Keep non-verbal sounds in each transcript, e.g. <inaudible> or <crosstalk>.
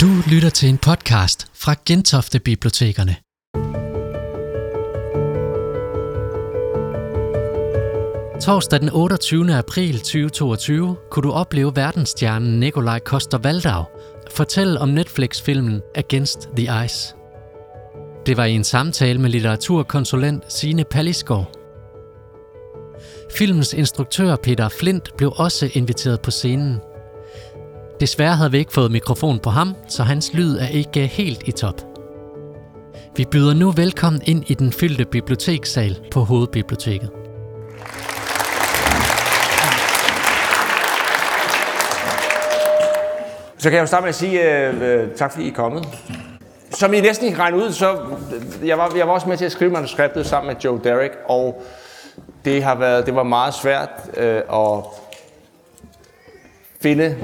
Du lytter til en podcast fra Gentofte Bibliotekerne. Torsdag den 28. april 2022 kunne du opleve verdensstjernen Nikolaj Koster Valdau fortælle om Netflix-filmen Against the Ice. Det var i en samtale med litteraturkonsulent Sine Pallisgaard. Filmens instruktør Peter Flint blev også inviteret på scenen – Desværre havde vi ikke fået mikrofon på ham, så hans lyd er ikke helt i top. Vi byder nu velkommen ind i den fyldte bibliotekssal på Hovedbiblioteket. Så kan jeg jo starte med at sige uh, uh, tak, fordi I er kommet. Som I næsten ikke regne ud, så øh, jeg var, jeg var også med til at skrive manuskriptet sammen med Joe Derek, og det har været, det var meget svært uh, at finde,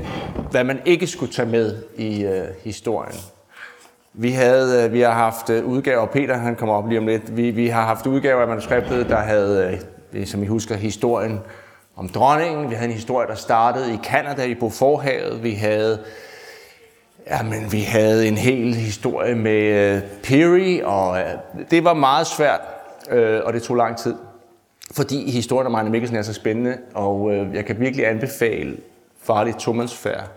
hvad man ikke skulle tage med i øh, historien. Vi, havde, øh, vi har haft øh, udgaver, Peter han kommer op lige om lidt, vi, vi har haft udgaver af manuskriptet, der havde, øh, som I husker, historien om dronningen. Vi havde en historie, der startede i Kanada i Beauforthavet. Vi havde, jamen, vi havde en hel historie med øh, Peary, og øh, det var meget svært, øh, og det tog lang tid. Fordi historien om Arne Mikkelsen er så spændende, og øh, jeg kan virkelig anbefale farlig tomandsfærd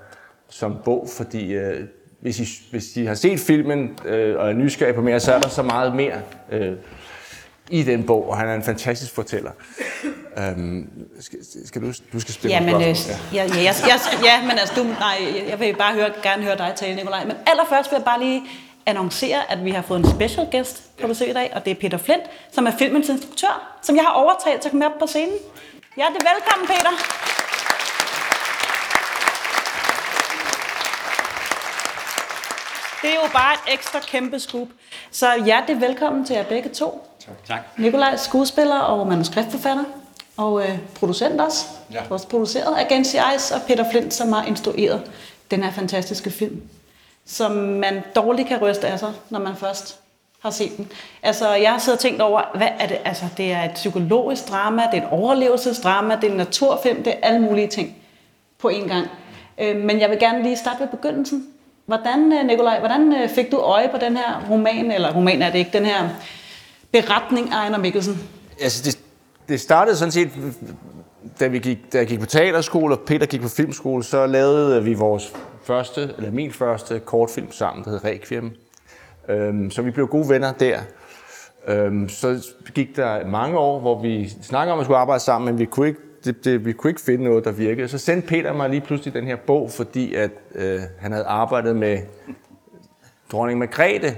som bog, fordi øh, hvis, I, hvis I har set filmen øh, og er nysgerrige på mere, så er der så meget mere øh, i den bog, og han er en fantastisk fortæller. Øhm, skal, skal du, du skal spille ja, men, øh, ja. Ja, ja, jeg, jeg, ja, men altså, du, nej, jeg vil bare høre, gerne høre dig tale, Nikolaj. Men allerførst vil jeg bare lige annoncere, at vi har fået en special guest på besøg i dag, og det er Peter Flint, som er filmens instruktør, som jeg har overtalt til at komme op på scenen. Ja, det er velkommen, Peter. Jo bare et ekstra kæmpe scoop. Så hjertelig velkommen til jer begge to. Tak. tak. Nikolaj, skuespiller og manuskriptforfatter, og øh, producent også. Ja. Også produceret af Gensi Ice og Peter Flint, som har instrueret den her fantastiske film. Som man dårligt kan ryste af sig, når man først har set den. Altså, jeg har siddet og tænkt over, hvad er det? Altså, det er et psykologisk drama, det er et overlevelsesdrama, det er en naturfilm, det er alle mulige ting på én gang. Øh, men jeg vil gerne lige starte ved begyndelsen. Hvordan, øh, Nikolaj, hvordan øh, fik du øje på den her roman, eller roman er det ikke, den her beretning af Ejner Mikkelsen? Altså, det, det startede sådan set, da, vi gik, da jeg gik på teaterskole, og Peter gik på filmskole, så lavede vi vores første, eller min første kortfilm sammen, der hed Requiem. Øhm, så vi blev gode venner der. Øhm, så gik der mange år, hvor vi snakkede om at skulle arbejde sammen, men vi kunne ikke det, det, vi kunne ikke finde noget, der virkede. Så sendte Peter mig lige pludselig den her bog, fordi at, øh, han havde arbejdet med dronning Margrethe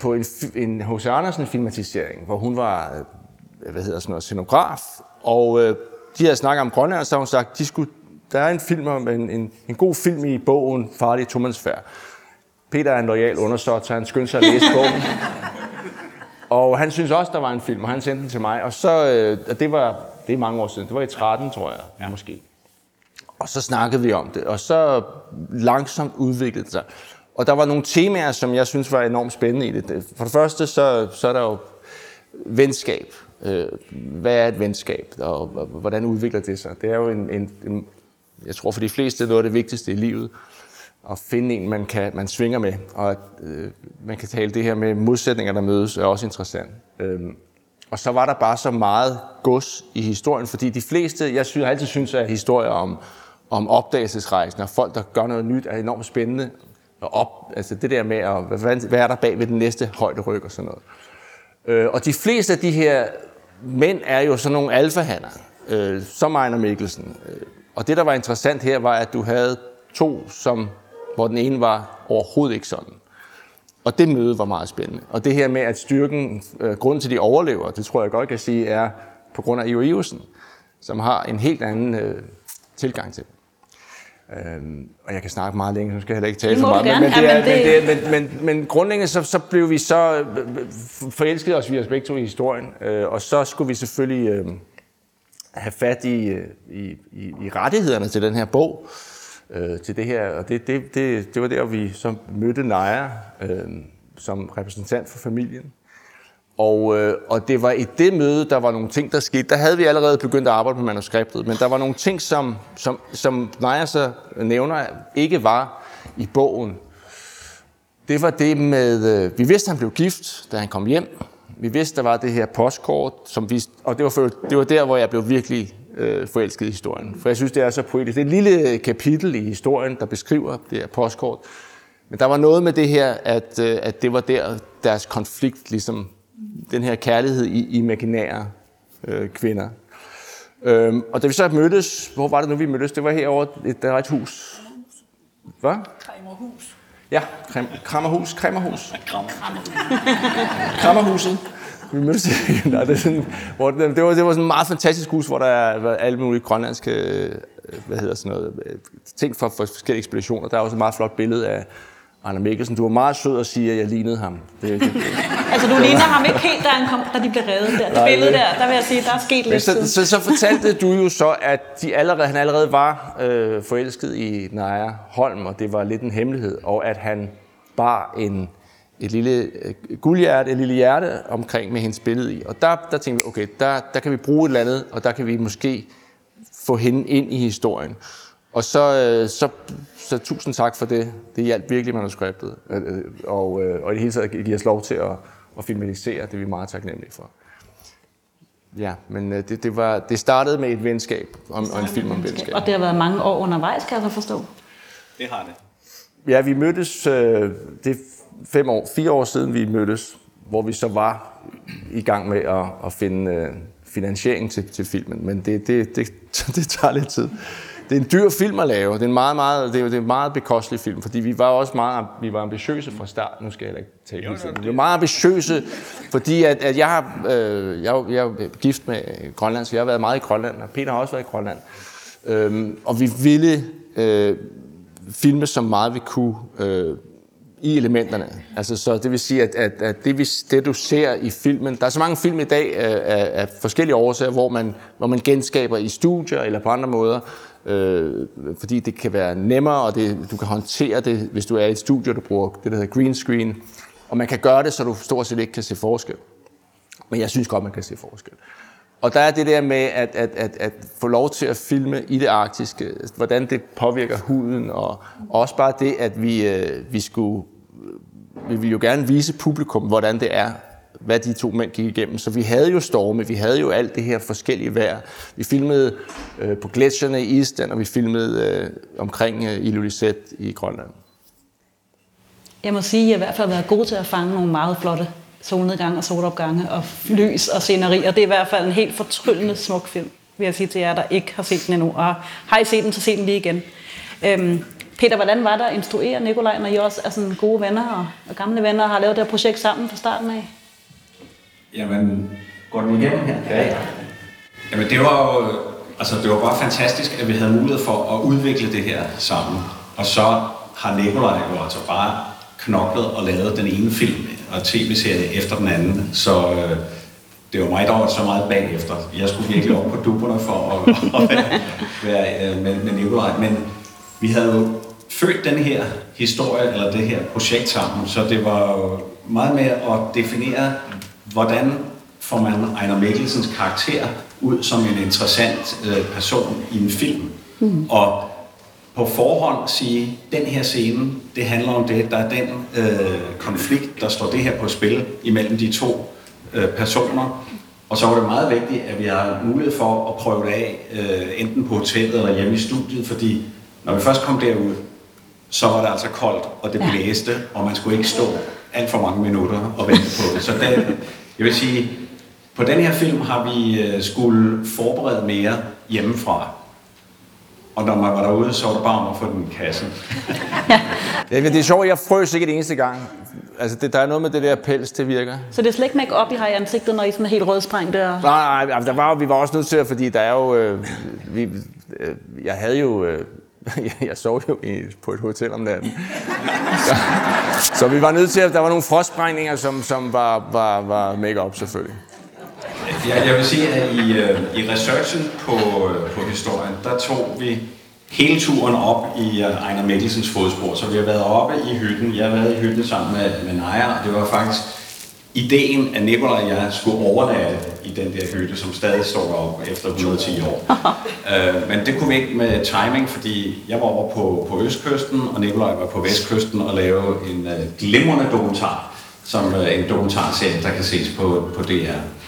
på en, en H.C. Andersen-filmatisering, hvor hun var øh, hvad hedder sådan noget, scenograf. Og øh, de havde snakket om Grønland, og så har hun sagt, de skulle, der er en film om en, en, en god film i bogen Farlig Tomansfærd. Peter er en lojal undersåt, så han skyndte sig at læse bogen. <laughs> Og han synes også, der var en film, og han sendte den til mig. Og så, øh, og det var det er mange år siden. Det var i 13, tror jeg, ja. måske. Og så snakkede vi om det, og så langsomt udviklede det sig. Og der var nogle temaer, som jeg synes var enormt spændende i det. For det første, så, så er der jo venskab. Øh, hvad er et venskab, og hvordan udvikler det sig? Det er jo en, en, en jeg tror for de fleste, noget af det vigtigste i livet. At finde en, man, kan, man svinger med. Og at øh, man kan tale det her med modsætninger, der mødes, er også interessant. Øh, og så var der bare så meget gods i historien, fordi de fleste, jeg synes, jeg altid synes, at historier om, om opdagelsesrejsen og folk, der gør noget nyt, er enormt spændende. Og op, altså det der med, at, hvad, hvad er der bag ved den næste højde ryg og sådan noget. Øh, og de fleste af de her mænd er jo sådan nogle alfahander, øh, som Ejner Mikkelsen. Øh, og det, der var interessant her, var, at du havde to, som, hvor den ene var overhovedet ikke sådan. Og det møde var meget spændende. Og det her med, at styrken, øh, grunden til, de overlever, det tror jeg godt kan sige, er på grund af Ivo Iversen, som har en helt anden øh, tilgang til det. Øhm, og jeg kan snakke meget længe, så skal jeg heller ikke tale for meget. Men, men, det er, men, det, men, men, men grundlæggende så, så blev vi så øh, forelskede os vi os begge to i historien, øh, og så skulle vi selvfølgelig øh, have fat i, øh, i, i, i rettighederne til den her bog øh, til det her. Og det, det, det, det var der, vi så mødte Naja øh, som repræsentant for familien. Og, øh, og det var i det møde, der var nogle ting, der skete. Der havde vi allerede begyndt at arbejde på manuskriptet, men der var nogle ting, som, som, som Naja så nævner, ikke var i bogen. det var det med, øh, vi vidste, han blev gift, da han kom hjem. Vi vidste, der var det her postkort, som vi, og det var, for, det var der, hvor jeg blev virkelig øh, forelsket i historien. For jeg synes, det er så poetisk. Det er et lille kapitel i historien, der beskriver det her postkort. Men der var noget med det her, at, øh, at det var der, deres konflikt, ligesom den her kærlighed i imaginære øh, kvinder. Øhm, og da vi så mødtes, hvor var det nu, vi mødtes? Det var herovre, der var et hus. Hvad? Kræmerhus. Ja, Krammerhus. Krammerhus. Krammerhuset. Vi mødtes <laughs> Nej, det, sådan, hvor det, det, var, det var sådan et meget fantastisk hus, hvor der var alle mulige grønlandske øh, hvad hedder sådan noget, øh, ting fra, for forskellige ekspeditioner. Der er også et meget flot billede af Arne Mikkelsen. Du var meget sød at sige, at jeg lignede ham. Det, det, <laughs> Altså, du ligner ham ikke helt, da, han kom, da de blev reddet der. Det Nej, billede der, der vil jeg sige, der er sket lidt så, så, så fortalte du jo så, at de allerede, han allerede var øh, forelsket i Naja Holm, og det var lidt en hemmelighed, og at han bar en, et lille øh, guldhjerte, et lille hjerte omkring med hendes billede i. Og der, der tænkte vi, okay, der, der kan vi bruge et eller andet, og der kan vi måske få hende ind i historien. Og så, øh, så, så tusind tak for det. Det hjalp virkelig manuskriptet, øh, og, og i det hele taget give os lov til at, at filmatisere. Det er vi meget taknemmelige for. Ja, men det, det, var, det startede med et venskab, om, og en film om venskab. Og det har været mange år undervejs, kan jeg så forstå. Det har det. Ja, vi mødtes, øh, det fem år, fire år siden vi mødtes, hvor vi så var i gang med at, at finde øh, finansiering til, til filmen, men det, det, det, <laughs> det tager lidt tid. Det er en dyr film at lave. Det er en meget, meget, det er, det er en meget bekostelig film, fordi vi var også meget vi var ambitiøse fra start. Nu skal jeg ikke tale hele tiden. Vi var meget ambitiøse, fordi at, at jeg, har, øh, jeg, er jo- jeg er jo gift med Grønland, så jeg har været meget i Grønland, og Peter har også været i Grønland. Øhm, og vi ville øh, filme så meget vi kunne øh, i elementerne. Altså, så det vil sige, at, at, at det, vi, det, du ser i filmen... Der er så mange film i dag af, af forskellige årsager, hvor man, hvor man genskaber i studier eller på andre måder, øh, fordi det kan være nemmere, og det, du kan håndtere det, hvis du er i et studie, du bruger det, der hedder green screen. Og man kan gøre det, så du stort set ikke kan se forskel. Men jeg synes godt, man kan se forskel. Og der er det der med at, at, at, at få lov til at filme i det arktiske, altså, hvordan det påvirker huden, og også bare det, at vi, øh, vi skulle, vi ville jo gerne vise publikum, hvordan det er, hvad de to mænd gik igennem. Så vi havde jo storme, vi havde jo alt det her forskellige vejr. Vi filmede øh, på gletsjerne i Island, og vi filmede øh, omkring øh, Ilulissat i Grønland. Jeg må sige, at jeg i hvert fald har været god til at fange nogle meget flotte solnedgange og solopgange og lys og sceneri, og det er i hvert fald en helt fortryllende smuk film, vil jeg sige til jer, der ikke har set den endnu. Og har I set den, så se den lige igen. Øhm, Peter, hvordan var der at instruere Nikolaj, når I også er sådan gode venner og, og gamle venner og har lavet det her projekt sammen fra starten af? Jamen, går den igennem her? Ja, ja. Jamen, det var jo, altså, det var bare fantastisk, at vi havde mulighed for at udvikle det her sammen. Og så har Nikolaj jo altså bare knoklet og lavet den ene film og tv-serie efter den anden. Så øh, det var mig, der var så meget bagefter. Jeg skulle virkelig op på dupperne for at, at være, være øh, med, med Nikolaj. Men vi havde jo født den her historie, eller det her projekt sammen, så det var jo meget med at definere, hvordan får man Ejner Mikkelsens karakter ud som en interessant øh, person i en film. Mm. Og på forhånd sige, den her scene, det handler om det, der er den øh, konflikt, der står det her på spil imellem de to øh, personer. Og så var det meget vigtigt, at vi har mulighed for at prøve det af, øh, enten på hotellet eller hjemme i studiet, fordi når vi først kom derud, så var det altså koldt, og det blæste, og man skulle ikke stå alt for mange minutter og vente på det. Så det, jeg vil sige, på den her film har vi øh, skulle forberede mere hjemmefra. Og når man var derude, så var det bare om at få den i kassen. <laughs> Ja, det er sjovt, jeg frøs ikke det eneste gang. Altså, det, der er noget med det der pels, det virker. Så det er slet ikke make-up, I har i ansigtet, når I er sådan helt rødsprængte? Og... Nej, nej, der var, vi var også nødt til at, fordi der er jo... Øh, vi, øh, jeg havde jo... Øh, <laughs> jeg sov jo i, på et hotel om natten. Så, så vi var nødt til at... Der var nogle frostsprængninger, som, som var, var, var make-up selvfølgelig. Jeg, jeg vil sige, at i, øh, i researchen på, øh, på historien, der tog vi hele turen op i øh, Ejner Mikkelsens fodspor. Så vi har været oppe i hytten. Jeg har været i hytten sammen med, med Naja, og det var faktisk ideen, at Nikolaj og jeg skulle overnatte i den der hytte, som stadig står op efter 110 år. <laughs> øh, men det kunne vi ikke med timing, fordi jeg var over på, på Østkysten, og Nikolaj var på Vestkysten og lave en øh, glimrende dokumentar, som øh, en dokumentarserie, der kan ses på, på DR.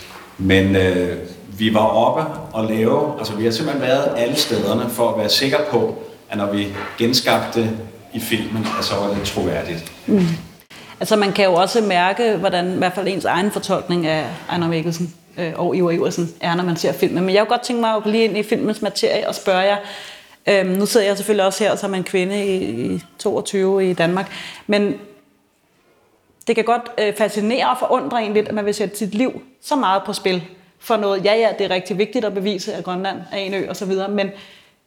Men øh, vi var oppe og lave, altså vi har simpelthen været alle stederne for at være sikre på, at når vi genskabte i filmen, at så var det troværdigt. Mm. Altså man kan jo også mærke, hvordan i hvert fald ens egen fortolkning af Ejner Mikkelsen øh, og Ivar Iversen er, når man ser filmen. Men jeg kunne godt tænke mig at gå lige ind i filmens materie og spørge jer, øhm, nu sidder jeg selvfølgelig også her som en kvinde i, i 22 i Danmark, men det kan godt øh, fascinere og forundre en lidt, at man vil sætte sit liv så meget på spil for noget. Ja, ja, det er rigtig vigtigt at bevise, at Grønland er en ø og så videre, men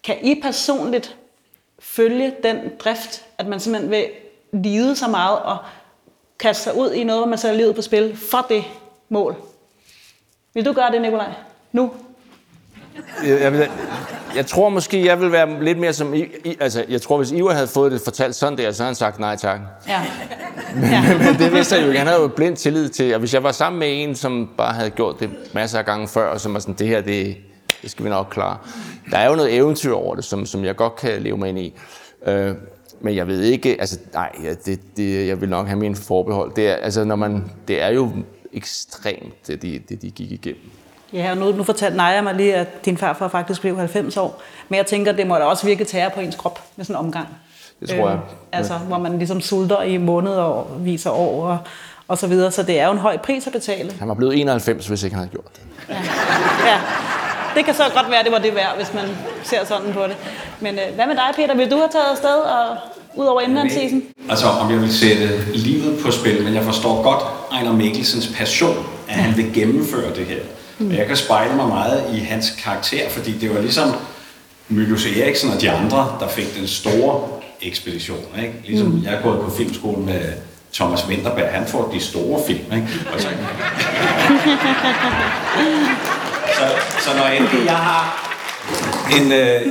kan I personligt følge den drift, at man simpelthen vil lide så meget og kaste sig ud i noget, hvor man sætter livet på spil for det mål. Vil du gøre det, Nikolaj? Nu? Jeg, jeg, jeg tror måske, jeg vil være lidt mere som... I, I, altså, jeg tror, hvis Ivar havde fået det fortalt sådan der, så havde han sagt nej tak. Ja. Men, ja. men det vidste jeg jo ikke. Han havde jo blind tillid til, og hvis jeg var sammen med en, som bare havde gjort det masser af gange før, og som var sådan, det her, det, det skal vi nok klare. Der er jo noget eventyr over det, som, som jeg godt kan leve mig ind i. Øh, men jeg ved ikke, altså nej, det, det, jeg vil nok have min forbehold. Det er, altså, når man, det er jo ekstremt, det de, det de gik igennem. Ja, og nu, nu fortalte Naja mig lige, at din farfar faktisk blev 90 år. Men jeg tænker, det må da også virke tære på ens krop med sådan en omgang. Det tror jeg. Øh, altså, ja. hvor man ligesom sulter i måneder og viser år og, og så videre. Så det er jo en høj pris at betale. Han var blevet 91, hvis ikke han havde gjort det. Ja. ja. Det kan så godt være, det var det værd, hvis man ser sådan på det. Men øh, hvad med dig, Peter? Vil du have taget afsted og ud over indlandsisen? Altså, om jeg vil sætte livet på spil, men jeg forstår godt Ejner Mikkelsens passion, at han vil gennemføre det her. Mm. Jeg kan spejle mig meget i hans karakter, fordi det var ligesom Mylius Eriksen og de andre, der fik den store ekspedition. Ikke? Ligesom mm. jeg er gået på filmskolen med Thomas Winterberg, han får de store film. Ikke? Og så, <laughs> så, så når endelig jeg har en, øh,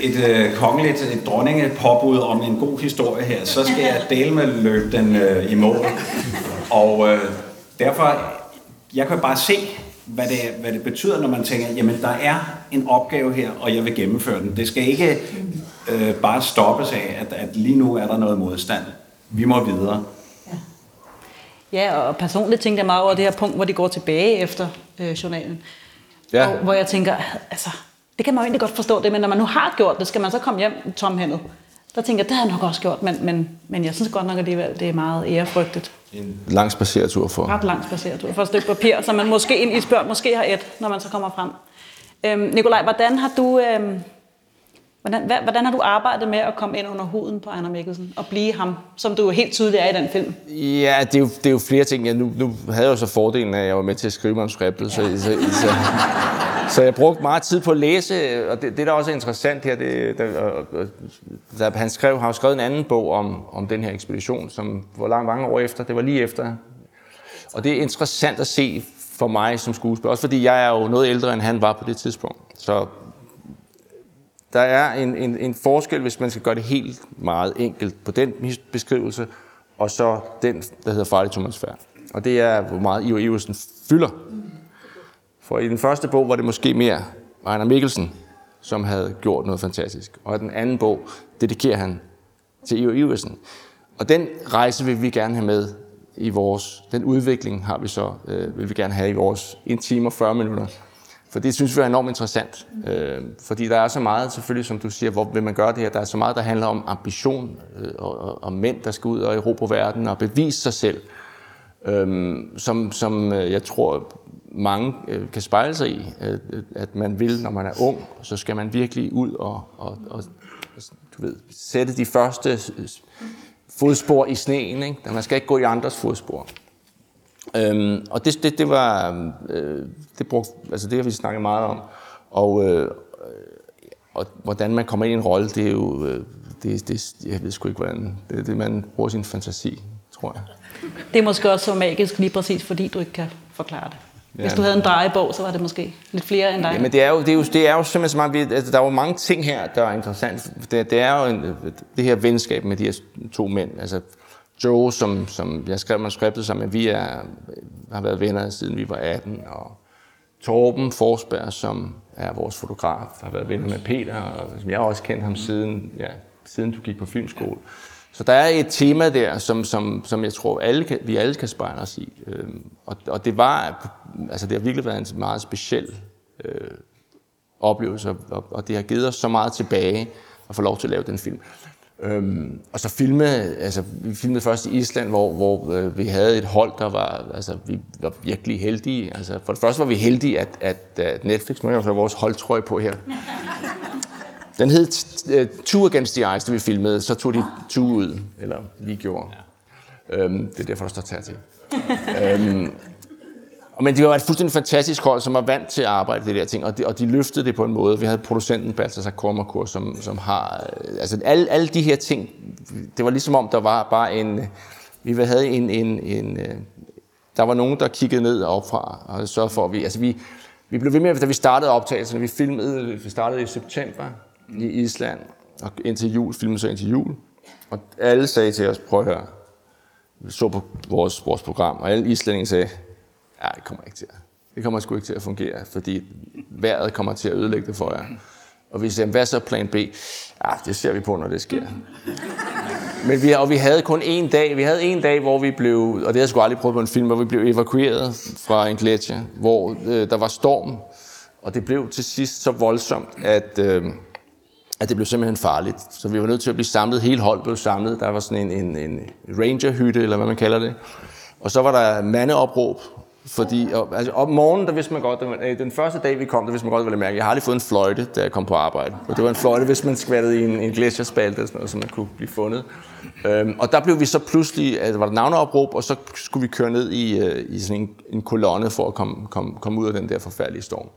et øh, kongeligt, et dronningepåbud om en god historie her, så skal jeg dele med løb den øh, i mål. Og øh, derfor, jeg kan bare se, hvad det, hvad det betyder, når man tænker, jamen der er en opgave her, og jeg vil gennemføre den. Det skal ikke øh, bare stoppes af, at, at lige nu er der noget modstand. Vi må videre. Ja, ja og personligt tænkte jeg meget over det her punkt, hvor de går tilbage efter øh, journalen. Ja. Og, hvor jeg tænker, altså, det kan man jo egentlig godt forstå det, men når man nu har gjort det, skal man så komme hjem tomhændet. Der tænker jeg, det har jeg nok også gjort, men, men, men jeg synes godt nok, at det er meget ærefrygtet. En lang spacertur for. Ret lang spacertur for et stykke papir, så man måske en isbjørn måske har et, når man så kommer frem. Øhm, Nikolaj, hvordan har du... Øhm, Hvordan, hvad, hvordan har du arbejdet med at komme ind under huden på Ejner Mikkelsen og blive ham, som du jo helt tydeligt er i den film? Ja, det er jo, det er jo flere ting. Ja, nu, nu havde jeg jo så fordelen af, at jeg var med til at skrive manuskriptet, ja. så, så, så, så jeg brugte meget tid på at læse, og det, det der også er interessant her, det, der, der, han skrev, har jo skrevet en anden bog om, om den her ekspedition, som var lang mange år efter, det var lige efter. Og det er interessant at se for mig som skuespiller, også fordi jeg er jo noget ældre, end han var på det tidspunkt. Så der er en, en, en forskel, hvis man skal gøre det helt meget enkelt på den beskrivelse, og så den, der hedder farlig tomatsfærd. Og det er, hvor meget Ivo Iversen fylder. For i den første bog var det måske mere Ejner Mikkelsen, som havde gjort noget fantastisk. Og i den anden bog dedikerer han til Ivo Iversen. Og den rejse vil vi gerne have med i vores, den udvikling har vi så, øh, vil vi gerne have i vores 1 time og 40 minutter for det synes vi er enormt interessant. Øh, fordi der er så meget, selvfølgelig som du siger, hvor vil man gøre det her? Der er så meget, der handler om ambition øh, og, og, og mænd, der skal ud og erobre verden og bevise sig selv. Øh, som, som øh, jeg tror, mange øh, kan spejle sig i, at, at man vil, når man er ung, så skal man virkelig ud og, og, og du ved, sætte de første fodspor i sneen. Ikke? Man skal ikke gå i andres fodspor. Øhm, og det, det, det var, øh, det, brugte, altså det har vi snakket meget om. Og, øh, og hvordan man kommer ind i en rolle, det er jo, øh, det, det, jeg ved sgu ikke hvordan, det er det, man bruger sin fantasi, tror jeg. Det er måske også så magisk lige præcis, fordi du ikke kan forklare det. Hvis du havde en drejebog, så var det måske lidt flere end dig. Ja, men det er jo, det er jo, det er jo simpelthen så meget, altså, der er jo mange ting her, der er interessant. Det, det er jo en, det her venskab med de her to mænd, altså Joe, som, som jeg skrev manuskriptet sammen med, vi er, har været venner siden vi var 18, og Torben Forsberg, som er vores fotograf, har været venner med Peter, og som jeg har også kendt ham siden, ja, siden du gik på filmskole. Så der er et tema der, som, som, som jeg tror, alle kan, vi alle kan spejle os i. Øhm, og, og det var, altså det har virkelig været en meget speciel øh, oplevelse, og, og det har givet os så meget tilbage at få lov til at lave den film. Øhm, og så filme, altså vi filmede først i Island, hvor, hvor øh, vi havde et hold, der var, altså vi var virkelig heldige. Altså for det første var vi heldige, at, at, at Netflix, nu har vores holdtrøje på her. Den hed uh, Two Against the Ice, da vi filmede, så tog de Two ud, eller vi gjorde. Ja. Øhm, det er derfor, der står tær til. øhm, men det var et fuldstændig fantastisk hold, som var vant til at arbejde det der ting, og de, og de løftede det på en måde. Vi havde producenten Balthasar Kormakur, som, som har... Altså alle, alle de her ting, det var ligesom om, der var bare en... Vi havde en... en, en der var nogen, der kiggede ned opfra og sørgede for, at vi... Altså vi, vi blev ved med, da vi startede optagelserne, vi filmede, vi startede i september i Island, og indtil jul, filmen så indtil jul. Og alle sagde til os, prøv at høre, vi så på vores, vores program, og alle islændinge sagde, ja, det kommer ikke til at, det kommer sgu ikke til at fungere, fordi vejret kommer til at ødelægge det for jer. Og vi sagde, hvad så plan B? Ja, det ser vi på, når det sker. Men vi, og vi havde kun en dag, vi havde en dag, hvor vi blev, og det har jeg sgu aldrig prøvet på en film, hvor vi blev evakueret fra en gletsjer, hvor øh, der var storm, og det blev til sidst så voldsomt, at, øh, at det blev simpelthen farligt. Så vi var nødt til at blive samlet, hele holdet blev samlet. Der var sådan en, en, en rangerhytte, eller hvad man kalder det. Og så var der mandeopråb, fordi og, altså, om morgenen, der vidste man godt, den, øh, den første dag vi kom, der vidste man godt, hvad det mærke. Jeg har aldrig fået en fløjte, da jeg kom på arbejde. Og det var en fløjte, hvis man skvattede i en, en gletsjerspalte, eller sådan noget, så man kunne blive fundet. Øhm, og der blev vi så pludselig, altså, var der navneopråb, og så skulle vi køre ned i, øh, i sådan en, en kolonne for at komme, komme, komme ud af den der forfærdelige storm.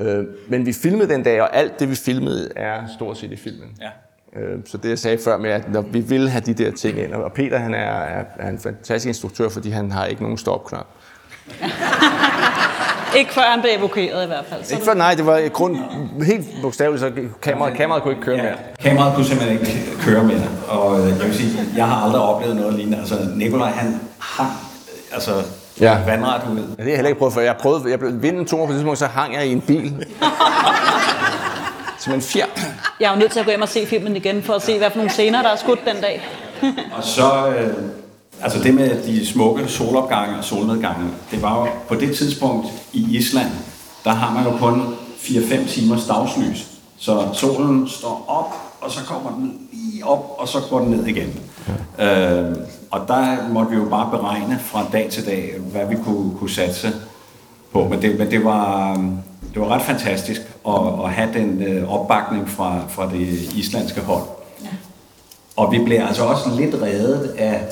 Øh, men vi filmede den dag, og alt det, vi filmede, er stort set i filmen. Ja. Øh, så det, jeg sagde før med, at når vi vil have de der ting ind, og Peter han er, er, er en fantastisk instruktør, fordi han har ikke nogen stopknap. <laughs> ikke før han blev evakueret i hvert fald. Så ikke før, nej, det var grund, helt bogstaveligt, så kameraet, kameraet kunne ikke køre ja, mere. Kameraet kunne simpelthen ikke køre mere. Og øh, jeg vil sige, jeg har aldrig oplevet noget lignende. Altså, Nikolaj, han hang altså, ja. vandret ud. Ja, det har jeg heller ikke prøvet før. Jeg prøvede, jeg blev vinden to på det tidspunkt, så hang jeg i en bil. Som en fjer. Jeg er jo nødt til at gå hjem og se filmen igen, for at se, hvad for nogle scener, der er skudt den dag. <laughs> og så, øh, Altså det med de smukke solopgange og solnedgange, det var jo på det tidspunkt i Island, der har man jo kun 4-5 timers dagslys. Så solen står op, og så kommer den lige op, og så går den ned igen. Ja. Øh, og der måtte vi jo bare beregne fra dag til dag, hvad vi kunne, kunne satse på. Men det, men det var, det var ret fantastisk at, at have den øh, opbakning fra, fra det islandske hold. Ja. Og vi blev altså også lidt reddet af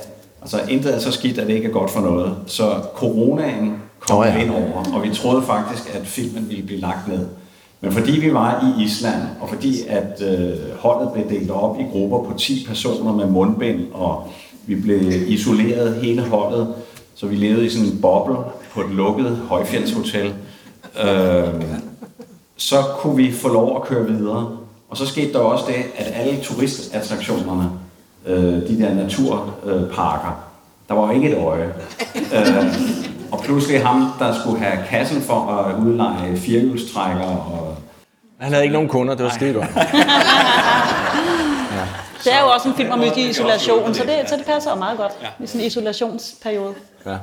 Altså intet er så skidt, at det ikke er godt for noget. Så coronaen kom oh, ja. ind over, og vi troede faktisk, at filmen ville blive lagt ned. Men fordi vi var i Island, og fordi at øh, holdet blev delt op i grupper på 10 personer med mundbind, og vi blev isoleret hele holdet, så vi levede i sådan en boble på et lukket højfjeldshotel, øh, så kunne vi få lov at køre videre. Og så skete der også det, at alle turistattraktionerne øh, de der naturparker. Øh, der var ikke et øje. øh, og pludselig ham, der skulle have kassen for at udleje firehjulstrækker og... Han havde ikke nogen kunder, det var skide godt. <laughs> Det er jo også en film om i isolation, så det, så det passer jo meget godt ja. i sådan en isolationsperiode. Ja.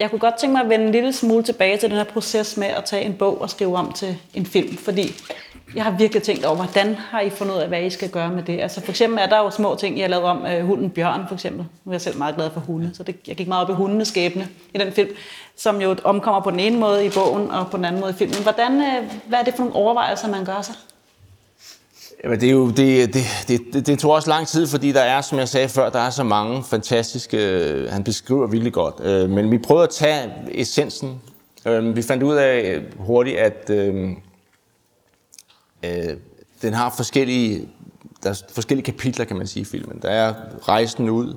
Jeg kunne godt tænke mig at vende en lille smule tilbage til den her proces med at tage en bog og skrive om til en film, fordi jeg har virkelig tænkt over, hvordan har I fundet ud af, hvad I skal gøre med det? Altså for eksempel er der jo små ting, jeg har lavet om uh, hunden Bjørn for eksempel. Nu er jeg selv meget glad for hunde, så det, jeg gik meget op i hundenes skæbne i den film, som jo omkommer på den ene måde i bogen og på den anden måde i filmen. Hvordan, uh, hvad er det for nogle overvejelser, man gør sig? Jamen, det, er jo, det, det, det, det, det tog også lang tid, fordi der er, som jeg sagde før, der er så mange fantastiske, øh, han beskriver virkelig godt. Øh, men vi prøvede at tage essensen. Øh, vi fandt ud af øh, hurtigt, at øh, øh, den har forskellige, der er forskellige kapitler, kan man sige, i filmen. Der er rejsen ud,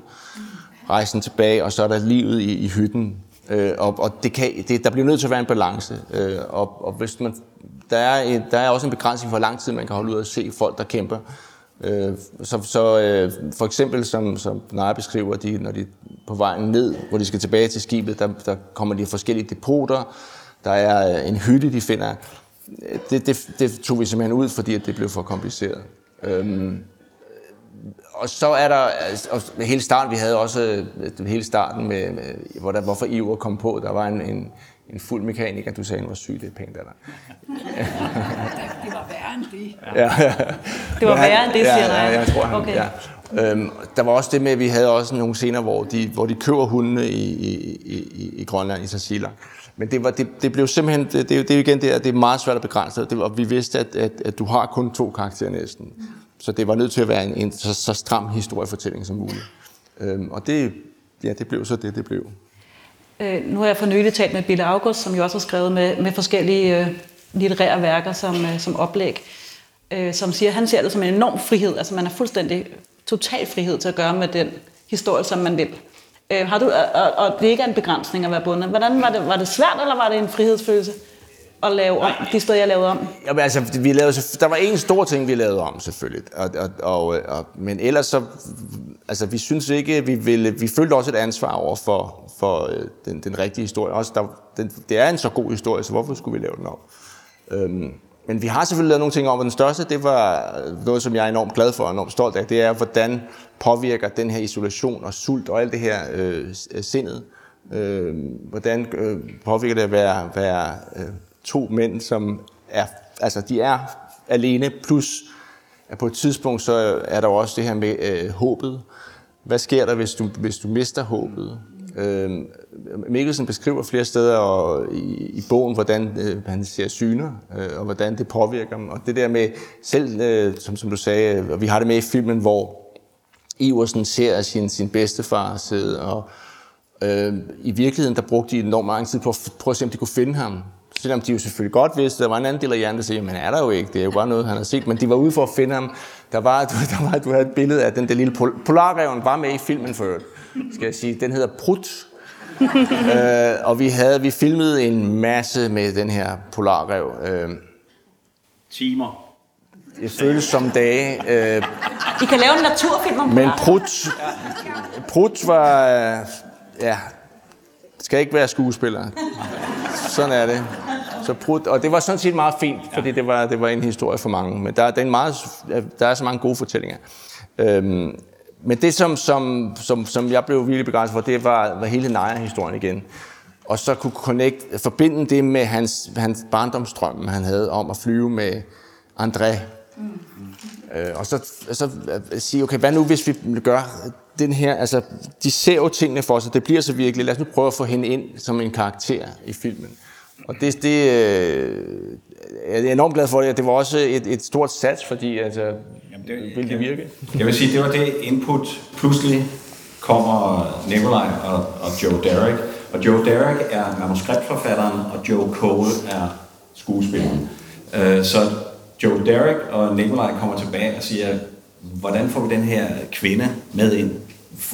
rejsen tilbage, og så er der livet i, i hytten. Øh, og og det kan, det, der bliver nødt til at være en balance. Øh, og, og hvis man, der, er, der er også en begrænsning for, hvor lang tid man kan holde ud og se folk, der kæmper. Øh, så så øh, for eksempel, som, som Naja beskriver, de, når de er på vejen ned, hvor de skal tilbage til skibet, der, der kommer de forskellige depoter, der er øh, en hytte, de finder. Øh, det, det, det tog vi simpelthen ud, fordi at det blev for kompliceret. Øhm, og så er der altså, og hele starten, vi havde også øh, hele starten med, med hvor der, hvorfor Iver kom på. Der var en, en, en fuld mekaniker, du sagde, han var syg, det er pænt af dig. <laughs> Det var værre end det. Ja. Det var værre end det, siger ja, jeg. ja, jeg tror, han, Okay. ja. Øhm, der var også det med, at vi havde også nogle scener, hvor de, hvor de køber hundene i, i, i, i Grønland, i Sasila. Men det, var, det, det blev simpelthen, det, det, er det er igen det, at det er meget svært at begrænse. Det, og vi vidste, at, at, at du har kun to karakterer næsten. Så det var nødt til at være en, en så, så stram historiefortælling som muligt. Øhm, og det, ja, det blev så det, det blev. Øh, nu har jeg for nylig talt med Bille August, som jo også har skrevet med, med forskellige øh, litterære værker som, øh, som oplæg, øh, som siger, han ser det som en enorm frihed. Altså man har fuldstændig total frihed til at gøre med den historie, som man vil. Øh, har du, og, og det ikke er en begrænsning at være bundet. Hvordan var det, var det svært, eller var det en frihedsfølelse at lave om, de steder, jeg lavede om? Jamen, altså, vi lavede, der var en stor ting, vi lavede om, selvfølgelig. Og, og, og, og, men ellers så... Altså, vi synes ikke, vi ville... Vi følte også et ansvar over for, for øh, den, den rigtige historie. Også der, den, det er en så god historie, så hvorfor skulle vi lave den om? Øhm, men vi har selvfølgelig lavet nogle ting om, og den største, det var noget, som jeg er enormt glad for og enormt stolt af. Det er, hvordan påvirker den her isolation og sult og alt det her øh, sindet. Øh, hvordan øh, påvirker det at være, være øh, to mænd, som er, altså de er alene, plus at på et tidspunkt, så er der jo også det her med øh, håbet. Hvad sker der, hvis du, hvis du mister håbet? Øh, Mikkelsen beskriver flere steder og i, i bogen, hvordan øh, han ser syner, øh, og hvordan det påvirker dem. Og det der med, selv øh, som, som du sagde, og vi har det med i filmen, hvor Iversen ser sin, sin bedstefar sidde, og øh, i virkeligheden, der brugte de enormt mange tid på at prøve at se, om de kunne finde ham. Selvom de jo selvfølgelig godt vidste, der var en anden del af hjernen, der sagde, men er der jo ikke, det er jo bare noget, han har set. Men de var ude for at finde ham. Der var, <laughs> der var, du havde et billede af den der lille pol- Polarreven, var med i filmen for øvrigt, skal jeg sige. Den hedder Prut. <laughs> øh, og vi havde, vi filmede en masse med den her Polarrev. Øh, Timer. det føles som dage. Øh, I kan lave en naturfilm om Men. Prut, Prut var, øh, ja, skal ikke være skuespiller. Sådan er det. Så Prut, og det var sådan set meget fint, fordi det var, det var en historie for mange. Men der, der, er, en meget, der er så mange gode fortællinger. Øhm, men det, som, som, som, som jeg blev virkelig begejstret for, det var, var hele Naja-historien igen. Og så kunne connect, forbinde det med hans, hans barndomsdrømme, han havde om at flyve med André. Øh, og så, så øh, sige, okay, hvad nu hvis vi gør den her, altså, de ser jo tingene for sig, det bliver så virkelig, lad os nu prøve at få hende ind som en karakter i filmen. Og det, det øh, jeg er enormt glad for det, det var også et, et stort sats, fordi altså, Jamen, det, vil det virke? Jeg vil sige, det var det input. Pludselig kommer Nikolaj og, og Joe Derek. Og Joe Derek er manuskriptforfatteren, og Joe Cole er skuespilleren. Øh, Så Joe Derek og Nikolaj kommer tilbage og siger, hvordan får vi den her kvinde med ind?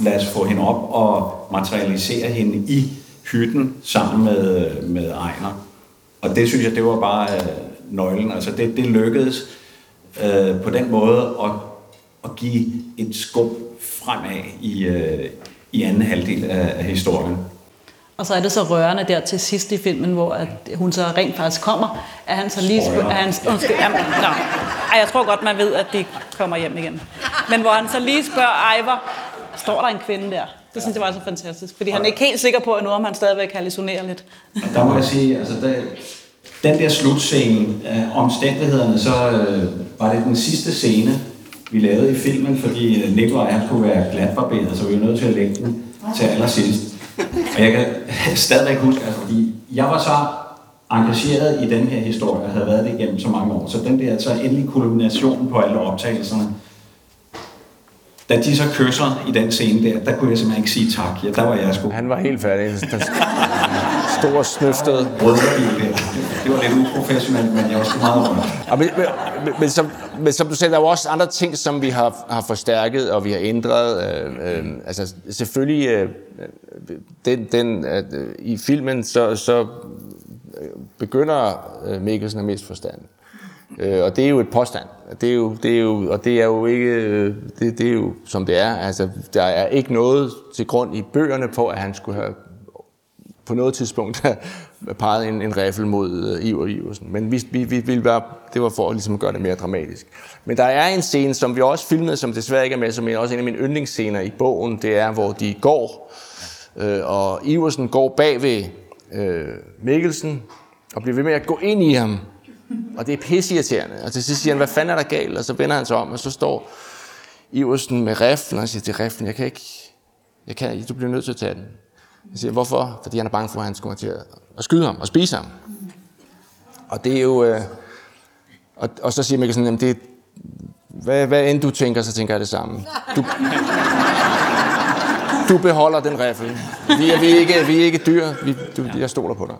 Lad os få hende op og materialisere hende i hytten sammen med, med Ejner. Og det synes jeg, det var bare øh, nøglen. Altså det, det lykkedes øh, på den måde at, at give et skub fremad i, øh, i anden halvdel af, af historien. Og så er det så rørende der til sidst i filmen, hvor at hun så rent faktisk kommer, at han så lige spørger... At han, undskyld, jamen, nå. Ej, jeg tror godt, man ved, at de kommer hjem igen. Men hvor han så lige spørger Ejver, står der en kvinde der? Det synes jeg var så fantastisk, fordi han er ikke helt sikker på endnu, om han stadigvæk hallucinerer lidt. Og der må jeg sige, altså der, den der slutscene, øh, omstændighederne, så øh, var det den sidste scene, vi lavede i filmen, fordi øh, Nikolaj han skulle være glatbarberet, så vi var nødt til at lægge den til allersidst. Og jeg kan <laughs> stadigvæk huske, altså, fordi jeg var så engageret i den her historie, og havde været det igennem så mange år, så den der så endelig kulminationen på alle optagelserne, da de så kysser i den scene der, der kunne jeg simpelthen ikke sige tak. Ja, der var jeg sgu Han var helt færdig. Stor snøftet. brødrebil. Det var lidt uprofessionelt, men jeg var sgu meget rørt. Men, men, men, men, som, men som du sagde, der er jo også andre ting, som vi har, har forstærket, og vi har ændret. Øh, øh, altså selvfølgelig, øh, den, den, øh, i filmen, så, så øh, begynder øh, Mikkelsen at miste forstand. Øh, og det er jo et påstand. Det er jo, det er jo, og det er jo ikke, øh, det, det er jo som det er. Altså, der er ikke noget til grund i bøgerne på, at han skulle have på noget tidspunkt <laughs> peget en, en riffel mod uh, Iver Iversen. Men vi, vi, vi ville være, det var for at ligesom gøre det mere dramatisk. Men der er en scene, som vi også filmede, som desværre ikke er med, som er også en af mine yndlingsscener i bogen. Det er, hvor de går, øh, og Iversen går bag ved øh, Mikkelsen, og bliver ved med at gå ind i ham. Og det er pisseirriterende. Og til sidst siger han, hvad fanden er der galt? Og så vender han sig om, og så står Iversen med riflen, og siger til riflen, jeg kan ikke, jeg kan, du bliver nødt til at tage den. Jeg siger, hvorfor? Fordi han er bange for, at han kommer til at, skyde ham og spise ham. Og det er jo... Øh, og, og så siger Mikkelsen, jamen det hvad, hvad end du tænker, så tænker jeg det samme. Du, du beholder den riffel. Vi er, vi er, ikke, vi er ikke dyr. Vi, du, jeg stoler på dig.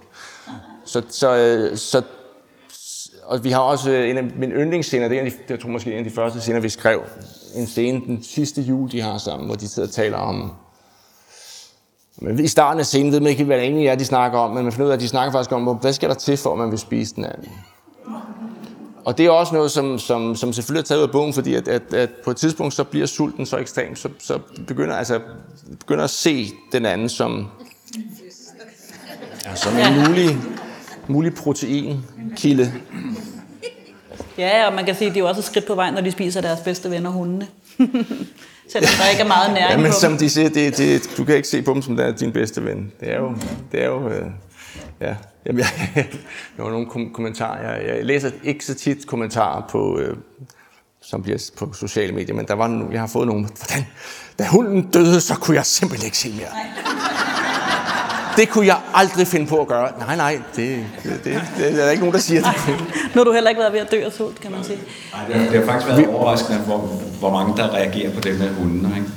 Så, så, øh, så og vi har også øh, en af mine yndlingsscener, det er de, jeg tror måske en af de første scener, vi skrev. En scene den sidste jul, de har sammen, hvor de sidder og taler om... Men I starten af scenen ved man ikke, hvad det egentlig er, de snakker om, men man finder ud af, at de snakker faktisk om, hvad skal der til, for at man vil spise den anden. Og det er også noget, som, som, som selvfølgelig er taget ud af bogen, fordi at, at, at på et tidspunkt, så bliver sulten så ekstrem, så, så begynder, altså, begynder at se den anden som, ja, som en mulig, mulig proteinkilde. Ja, og man kan sige, at det er jo også et skridt på vejen, når de spiser deres bedste venner, hundene. <laughs> Selvom der ikke er meget næring Ja, men på som de siger, det, det, du kan ikke se på dem som der er din bedste ven. Det er jo, det er jo øh, ja. Jamen, jeg, <laughs> der var nogle kom- kommentarer. Jeg, jeg læser ikke så tit kommentarer på, øh, som bliver på sociale medier, men der var jeg har fået nogle, hvordan, da hunden døde, så kunne jeg simpelthen ikke se mere. Det kunne jeg aldrig finde på at gøre. Nej, nej, det, det, det, det er der ikke nogen, der siger det. Nu har du heller ikke været ved at dø af sult, kan man sige. Nej, det, har, det har faktisk været overraskende, hvor, hvor mange der reagerer på det med hunden. Ikke?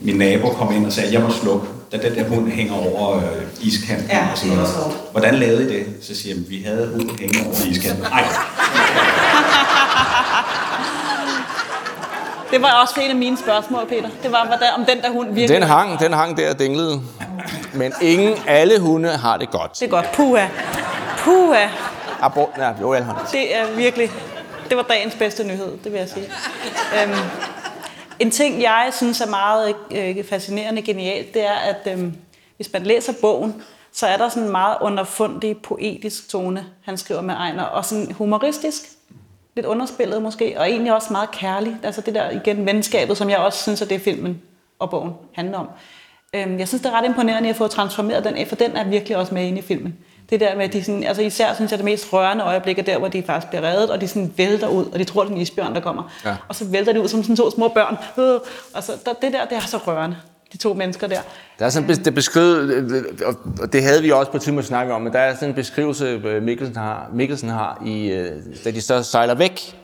Min nabo kom ind og sagde, at jeg må slukke, da den der hund hænger over øh, iskanten. Ja, og sådan noget. Hvordan lavede I det? Så siger jeg, vi havde hunden hængende over iskanten. Nej, <laughs> Det var også en af mine spørgsmål, Peter. Det var, hvordan, om den der hund virkelig... Den hang, den hang der og dinglede. Men ingen, alle hunde har det godt. Det er godt. Puha. Puha. Abort, ja, jo, det. Er virkelig... Det var dagens bedste nyhed, det vil jeg sige. Øhm, en ting, jeg synes er meget øh, fascinerende genialt, det er, at øhm, hvis man læser bogen, så er der sådan en meget underfundig, poetisk tone, han skriver med Ejner, og sådan humoristisk, lidt underspillet måske, og egentlig også meget kærlig. Altså det der, igen, venskabet, som jeg også synes, at det filmen og bogen handler om. Øhm, jeg synes, det er ret imponerende at få transformeret den af, for den er virkelig også med inde i filmen. Det der med, at de sådan, altså især synes jeg, det mest rørende øjeblik er der, hvor de faktisk bliver reddet, og de sådan vælter ud, og de tror, det er en isbjørn, der kommer. Ja. Og så vælter de ud som sådan to små børn. Øh, og så der, det der, det er så rørende. De to mennesker der. Der er sådan det beskrevet, og det havde vi også på et tidspunkt snakket om, men der er sådan en beskrivelse, øh, Mikkelsen har, Mikkelsen har i, øh, da de så sejler væk.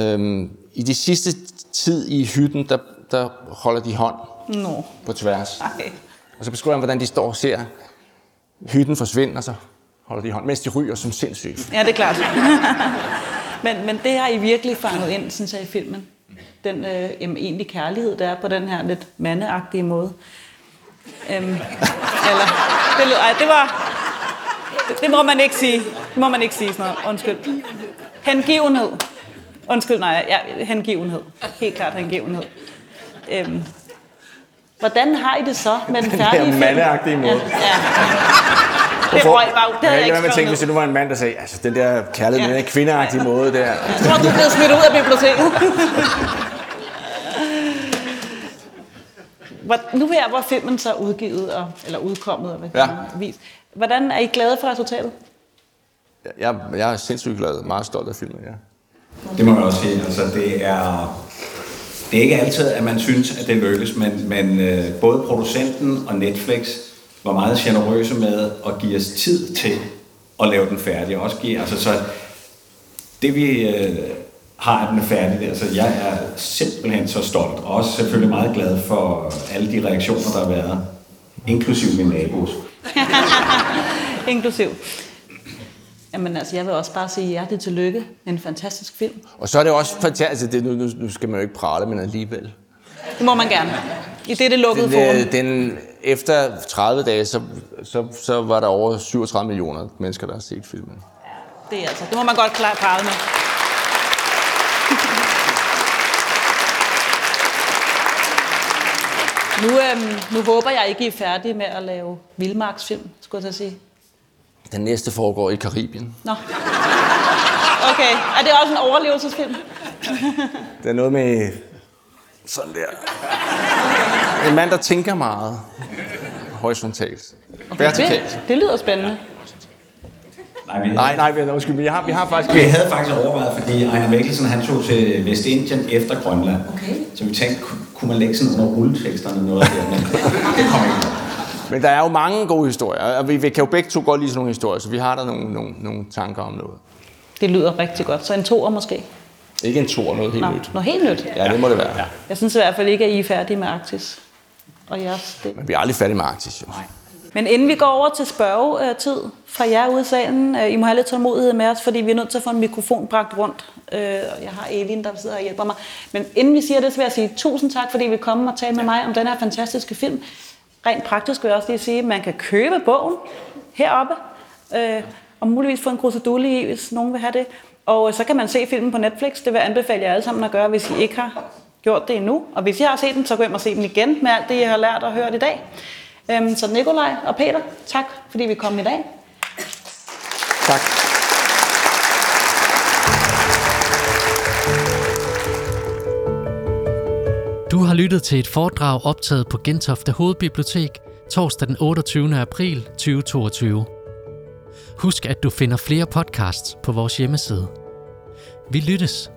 Øhm, I de sidste tid i hytten, der, der holder de hånd Nå, på tværs. ej. Og så beskriver han, hvordan de står og ser hytten forsvinde, og så holder de hånd, mens de ryger som sindssygt. Ja, det er klart. <laughs> men, men det har I virkelig fanget ind, synes jeg, i filmen. Den øh, egentlig kærlighed, der er på den her lidt mandeagtige måde. Øhm, <laughs> eller, det, lød- ej, det var... Det, det, må man ikke sige. Det må man ikke sige sådan noget. Undskyld. Hengivenhed. Undskyld, nej. Ja, hengivenhed. Helt klart hengivenhed. Øhm, hvordan har I det så med den færdige film? mandeagtige måde. Ja, ja. Det røg bare ud. Det Jeg havde jeg ikke skrevet tænke, hvis det nu var en mand, der sagde, altså den der kærlighed, Ja. den der kvindeagtige måde der. Jeg tror, du er blevet smidt ud af biblioteket. Hvor, nu her, hvor filmen så er udgivet, og, eller udkommet, og hvad Ja. ja. vis. Hvordan er I glade for resultatet? Jeg, jeg er sindssygt glad, meget stolt af filmen, ja. det må man også sige. Altså, det er... Det er ikke altid, at man synes, at det lykkes, men, men øh, både producenten og Netflix var meget generøse med at give os tid til at lave den færdig. Og også give, altså, så det vi øh, har, den færdig færdig, altså, jeg er simpelthen så stolt. Og også selvfølgelig meget glad for alle de reaktioner, der har været, inklusiv min nabos. <laughs> Inklusiv. Jamen altså, jeg vil også bare sige hjerteligt tillykke. En fantastisk film. Og så er det også fantastisk, altså det, nu, nu, skal man jo ikke prale, men alligevel. Det må man gerne. I det, det lukkede Den, forum. øh, den, efter 30 dage, så, så, så var der over 37 millioner mennesker, der har set filmen. Det er altså, det må man godt klare prale med. Nu, øhm, nu håber jeg ikke, I er færdige med at lave vildmarksfilm, skulle jeg sige. Den næste foregår i Karibien. Nå. Okay, er det også en overlevelsesfilm? Det er noget med sådan der. En mand, der tænker meget. Horisontalt. Vertikalt. Det, det lyder spændende. Nej, vi, Nej, nej, vi- undskyld, vi har, vi har faktisk... vi havde faktisk overvejet, fordi Ejner Mikkelsen han tog til Vestindien efter Grønland. Okay. Så vi tænkte, ku- kunne man lægge sådan under rulleteksterne noget der, men det kom ikke. Men der er jo mange gode historier, og vi, vi kan jo begge to godt lide sådan nogle historier, så vi har der nogle, nogle, nogle tanker om noget. Det lyder rigtig godt. Så en toer måske? Ikke en tor, noget helt Nå, nyt. noget helt nyt. Ja, det må det være. Ja. Jeg synes i hvert fald ikke, at I er færdige med Arktis. Og jeres del. Men vi er aldrig færdige med Arktis, jo. Men inden vi går over til spørgetid fra jer ude i salen, øh, I må have lidt tålmodighed med os, fordi vi er nødt til at få en mikrofon bragt rundt. Øh, Jeg har Elin, der sidder og hjælper mig. Men inden vi siger det, så vil jeg sige tusind tak, fordi I vil komme og tale med mig om den her fantastiske film. Rent praktisk vil jeg også lige sige, at man kan købe bogen heroppe, øh, og muligvis få en krusedulle i, hvis nogen vil have det. Og så kan man se filmen på Netflix. Det vil jeg anbefale jer alle sammen at gøre, hvis I ikke har gjort det endnu. Og hvis I har set den, så gå hjem og se den igen med alt det, jeg har lært og hørt i dag. Øhm, så Nikolaj og Peter, tak fordi vi kom i dag. Tak. Har lyttet til et foredrag optaget på Gentofte Hovedbibliotek torsdag den 28. april 2022. Husk, at du finder flere podcasts på vores hjemmeside. Vi lyttes.